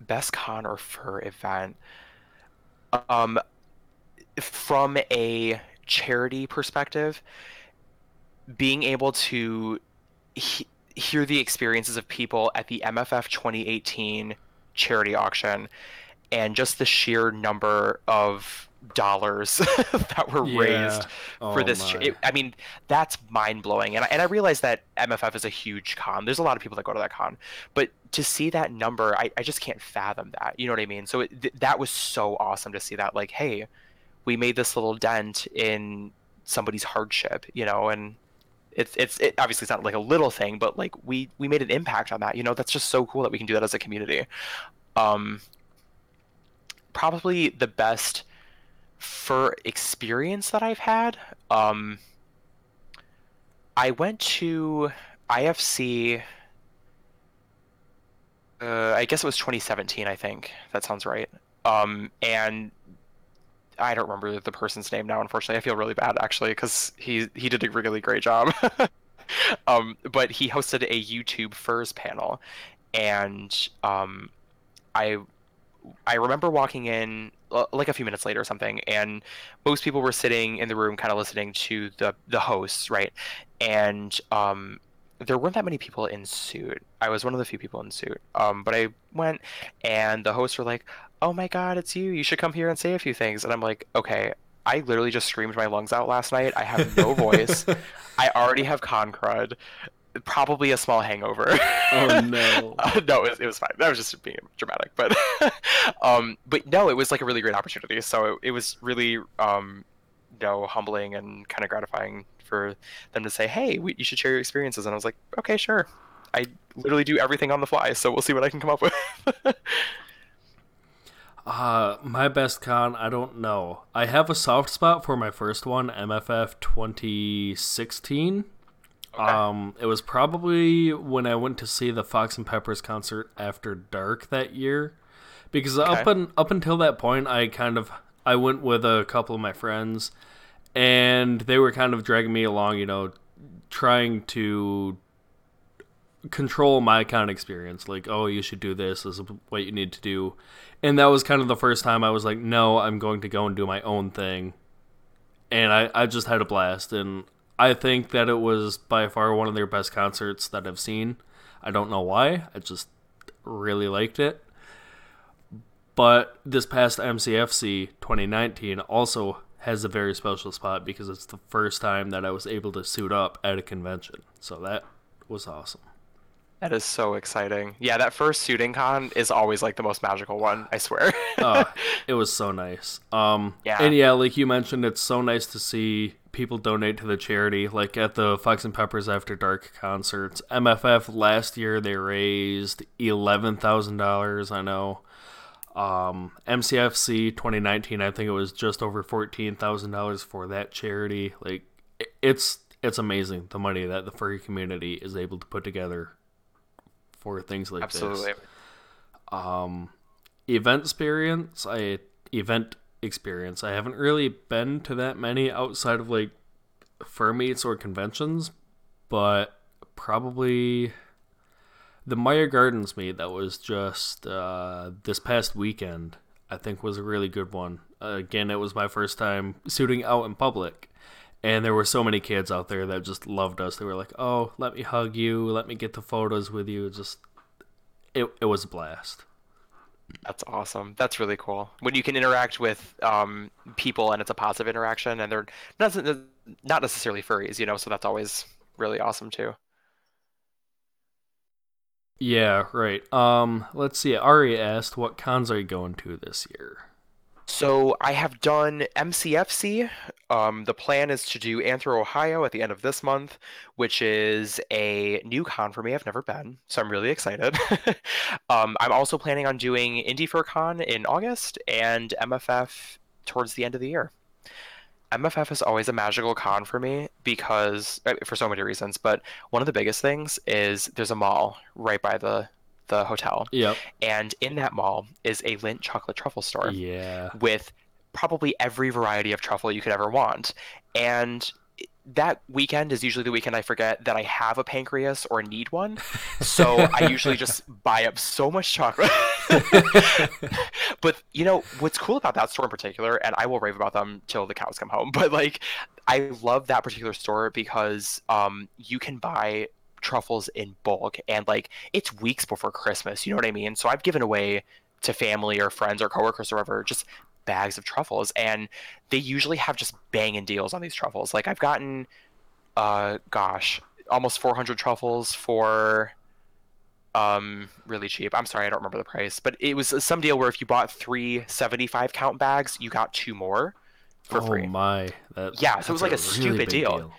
best con or fur event. Um, from a charity perspective, being able to he- hear the experiences of people at the MFF 2018 charity auction and just the sheer number of dollars [laughs] that were yeah. raised oh for this. It, I mean, that's mind blowing. And I, and I realize that MFF is a huge con. There's a lot of people that go to that con, but to see that number, I, I just can't fathom that. You know what I mean? So it, th- that was so awesome to see that. Like, hey, we made this little dent in somebody's hardship, you know, and it's it's it, obviously it's not like a little thing, but like we we made an impact on that. You know, that's just so cool that we can do that as a community. Um, probably the best for experience that I've had, um, I went to IFC. Uh, I guess it was 2017. I think that sounds right. Um, and I don't remember the person's name now. Unfortunately, I feel really bad actually because he he did a really great job. [laughs] um, but he hosted a YouTube furs panel, and um, I I remember walking in like a few minutes later or something, and most people were sitting in the room, kind of listening to the the hosts, right? And um, there weren't that many people in suit. I was one of the few people in suit. Um, but I went, and the hosts were like, "Oh my God, it's you! You should come here and say a few things." And I'm like, "Okay." I literally just screamed my lungs out last night. I have no voice. [laughs] I already have con crud probably a small hangover. Oh [laughs] no! uh, no, it was, it was fine. That was just being dramatic, but [laughs] um, but no, it was like a really great opportunity. So it, it was really um, you know, humbling and kind of gratifying for them to say, "Hey, we, you should share your experiences." And I was like, "Okay, sure." I literally do everything on the fly, so we'll see what I can come up with. [laughs] uh, my best con, I don't know. I have a soft spot for my first one, MFF 2016. Okay. Um, it was probably when I went to see the Fox and Peppers concert after dark that year, because okay. up and up until that point, I kind of I went with a couple of my friends, and they were kind of dragging me along, you know, trying to control my kind of experience. Like, oh, you should do this. This is what you need to do, and that was kind of the first time I was like, no, I'm going to go and do my own thing, and I I just had a blast and I think that it was by far one of their best concerts that I've seen. I don't know why. I just really liked it. But this past MCFC 2019 also has a very special spot because it's the first time that I was able to suit up at a convention. So that was awesome. That is so exciting. Yeah, that first suiting con is always like the most magical one, I swear. oh, [laughs] it was so nice. Um yeah. and yeah, like you mentioned, it's so nice to see people donate to the charity, like at the Fox and Peppers After Dark concerts. MFF last year they raised eleven thousand dollars, I know. Um MCFC twenty nineteen, I think it was just over fourteen thousand dollars for that charity. Like it's it's amazing the money that the furry community is able to put together for things like Absolutely. this. Um, event experience, I event experience. I haven't really been to that many outside of like fur meets or conventions, but probably the Meijer Gardens meet that was just uh, this past weekend. I think was a really good one. Uh, again, it was my first time suiting out in public, and there were so many kids out there that just loved us. They were like, "Oh, let me hug you, let me get the photos with you." Just it it was a blast. That's awesome. That's really cool. When you can interact with um, people and it's a positive interaction, and they're not not necessarily furries, you know. So that's always really awesome too. Yeah, right. Um, let's see. Ari asked, "What cons are you going to this year?" So I have done MCFC. Um, the plan is to do Anthro Ohio at the end of this month, which is a new con for me. I've never been, so I'm really excited. [laughs] um, I'm also planning on doing Indy Fur Con in August and MFF towards the end of the year. MFF is always a magical con for me because uh, for so many reasons, but one of the biggest things is there's a mall right by the the hotel. Yep. And in that mall is a Lindt chocolate truffle store. Yeah. With probably every variety of truffle you could ever want. And that weekend is usually the weekend I forget that I have a pancreas or need one. So I usually just [laughs] buy up so much chocolate. [laughs] but you know, what's cool about that store in particular, and I will rave about them till the cows come home, but like I love that particular store because um, you can buy truffles in bulk and like it's weeks before Christmas, you know what I mean? So I've given away to family or friends or coworkers or whatever just bags of truffles and they usually have just banging deals on these truffles. Like I've gotten uh gosh, almost 400 truffles for um really cheap. I'm sorry, I don't remember the price, but it was some deal where if you bought 3 75 count bags, you got two more for oh free. Oh my. That, yeah, so it was like a, a really stupid deal. deal.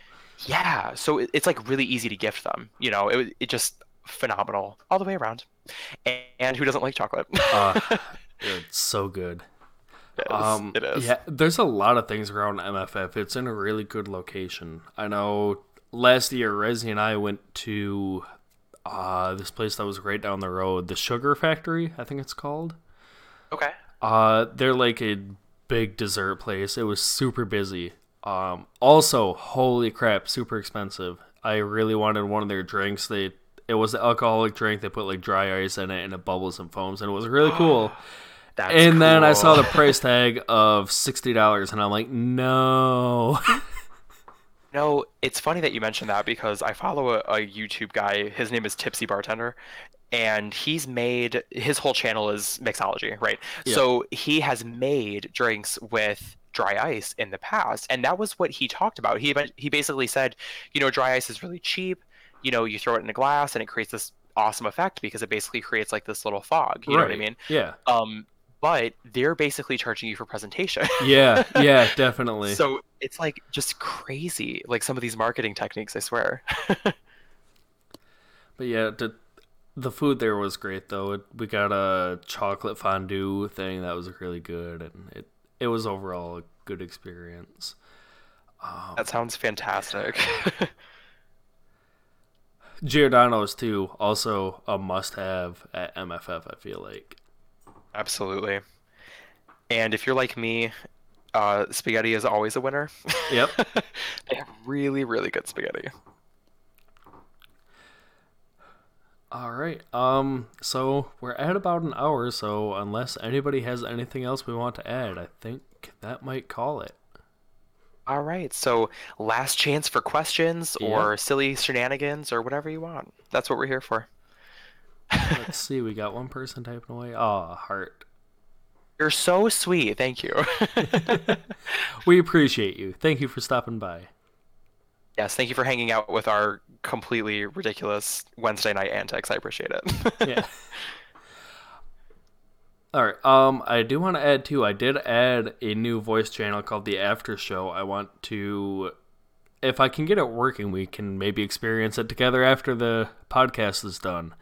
Yeah, so it's like really easy to gift them. You know, it it just phenomenal all the way around. And, and who doesn't like chocolate? uh, [laughs] it's so good. Is. Um, it is. Yeah, there's a lot of things around MFF. It's in a really good location. I know last year, Resi and I went to uh, this place that was right down the road, the Sugar Factory, I think it's called. Okay. Uh, they're like a big dessert place. It was super busy. Um, also, holy crap, super expensive. I really wanted one of their drinks. They it was an alcoholic drink. They put like dry ice in it and it bubbles and foams, and it was really cool. [gasps] [sighs] [gasps] That's and then I saw the price tag of sixty dollars, and I'm like, no. [laughs] No, it's funny that you mentioned that because I follow a, a YouTube guy. His name is Tipsy Bartender, and he's made his whole channel is mixology, right? Yeah. So he has made drinks with dry ice in the past, and that was what he talked about. He he basically said, you know, dry ice is really cheap. You know, you throw it in a glass, and it creates this awesome effect because it basically creates like this little fog. You know what I mean? Yeah, Um, but they're basically charging you for presentation. [laughs] yeah, yeah, definitely. So it's like just crazy, like some of these marketing techniques. I swear. [laughs] But yeah, the the food there was great though. It, we got a chocolate fondue thing that was really good, and it it was overall a good experience. Um, that sounds fantastic. Giordano's too, also a must-have at MFF. I feel like. Absolutely. And if you're like me, uh, spaghetti is always a winner. Yep. [laughs] they have really, really good spaghetti. All right. Um. So we're at about an hour. So unless anybody has anything else we want to add, I think that might call it. All right, so last chance for questions Yeah. or silly shenanigans or whatever you want. That's what we're here for. Let's see. We got one person typing away. Oh, heart. You're so sweet. Thank you. [laughs] We appreciate you. Thank you for stopping by. yes, thank you for hanging out with our completely ridiculous Wednesday night antics. I appreciate it. [laughs] yeah. All right. Um, I do want to add too. I did add a new voice channel called the After Show. I want to, if I can get it working, we can maybe experience it together after the podcast is done.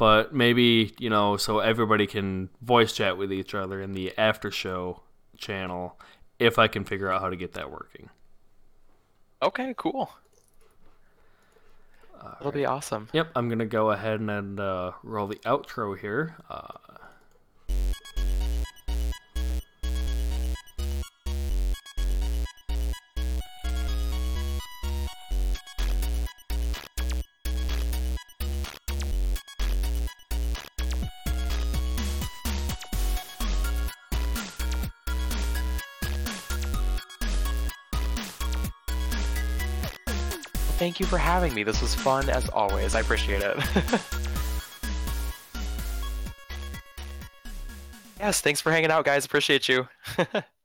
But maybe you know, so everybody can voice chat with each other in the After Show channel. If I can figure out how to get that working. okay, cool. It'll be awesome. Yep, I'm gonna go ahead and uh, roll the outro here. Uh, you for having me. This was fun as always. I appreciate it. [laughs] yes, thanks for hanging out, guys. Appreciate you. [laughs]